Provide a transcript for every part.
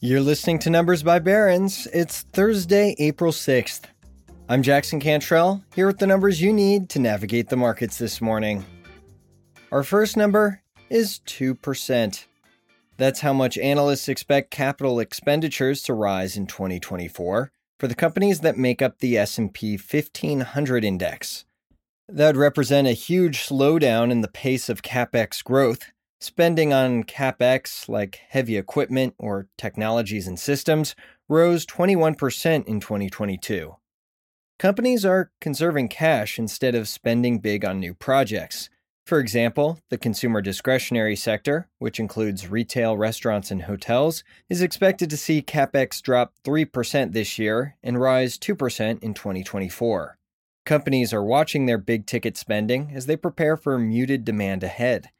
You're listening to Numbers by Barron's. It's Thursday, April 6th. I'm Jackson Cantrell, here with the numbers you need to navigate the markets this morning. Our first number is 2%. That's how much analysts expect capital expenditures to rise in 2024 for the companies that make up the S&P 1500 index. That would represent a huge slowdown in the pace of capex growth Spending on capex, like heavy equipment or technologies and systems, rose 21% in 2022. Companies are conserving cash instead of spending big on new projects. For example, the consumer discretionary sector, which includes retail, restaurants, and hotels, is expected to see capex drop 3% this year and rise 2% in 2024. Companies are watching their big ticket spending as they prepare for muted demand ahead.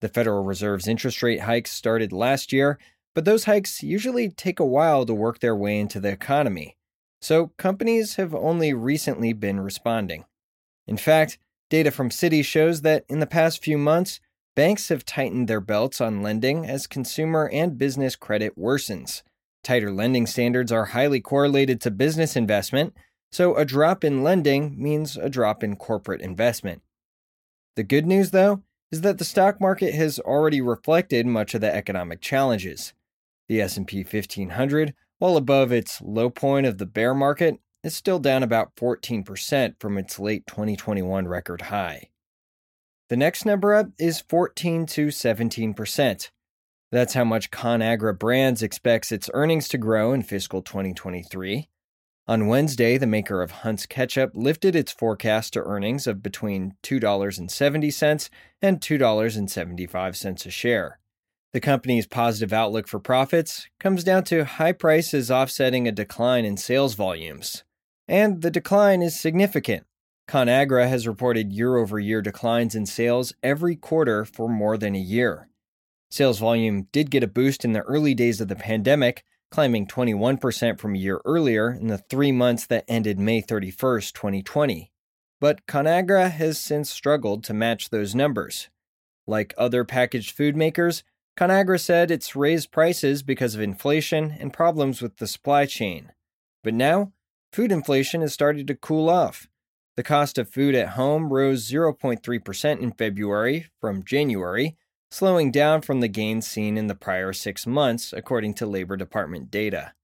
The Federal Reserve's interest rate hikes started last year, but those hikes usually take a while to work their way into the economy. So companies have only recently been responding. In fact, data from Citi shows that in the past few months, banks have tightened their belts on lending as consumer and business credit worsens. Tighter lending standards are highly correlated to business investment, so a drop in lending means a drop in corporate investment. The good news, though, is that the stock market has already reflected much of the economic challenges. The S&P 1500, while above its low point of the bear market, is still down about 14% from its late 2021 record high. The next number up is 14 to 17%. That's how much ConAgra Brands expects its earnings to grow in fiscal 2023. On Wednesday, the maker of Hunt's Ketchup lifted its forecast to earnings of between $2.70 and $2.75 a share. The company's positive outlook for profits comes down to high prices offsetting a decline in sales volumes. And the decline is significant. ConAgra has reported year over year declines in sales every quarter for more than a year. Sales volume did get a boost in the early days of the pandemic climbing 21% from a year earlier in the three months that ended May 31, 2020. But ConAgra has since struggled to match those numbers. Like other packaged food makers, ConAgra said it's raised prices because of inflation and problems with the supply chain. But now, food inflation has started to cool off. The cost of food at home rose 0.3% in February from January, slowing down from the gains seen in the prior six months, according to Labor Department data.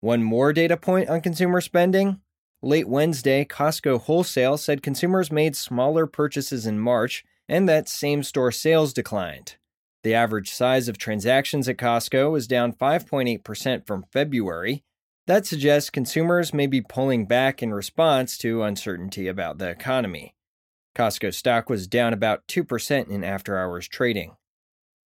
One more data point on consumer spending. Late Wednesday, Costco Wholesale said consumers made smaller purchases in March and that same store sales declined. The average size of transactions at Costco was down 5.8% from February. That suggests consumers may be pulling back in response to uncertainty about the economy. Costco stock was down about 2% in after hours trading.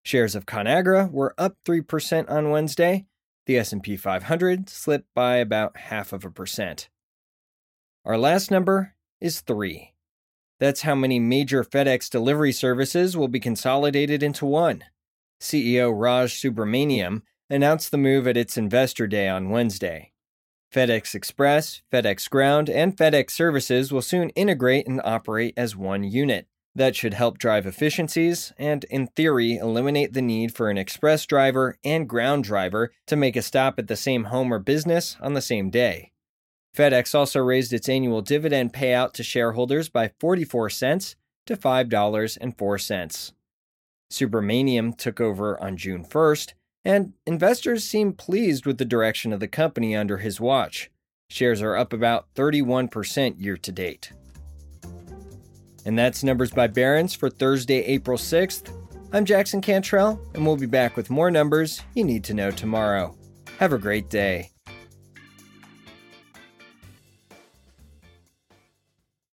Shares of ConAgra were up 3% on Wednesday. The S&P 500 slipped by about half of a percent. Our last number is 3. That's how many major FedEx delivery services will be consolidated into one. CEO Raj Subramaniam announced the move at its investor day on Wednesday. FedEx Express, FedEx Ground, and FedEx Services will soon integrate and operate as one unit. That should help drive efficiencies and, in theory, eliminate the need for an express driver and ground driver to make a stop at the same home or business on the same day. FedEx also raised its annual dividend payout to shareholders by 44 cents to $5.04. Subramaniam took over on June 1st and investors seem pleased with the direction of the company under his watch. Shares are up about 31% year to date. And that's numbers by Barron's for Thursday, April 6th. I'm Jackson Cantrell, and we'll be back with more numbers you need to know tomorrow. Have a great day.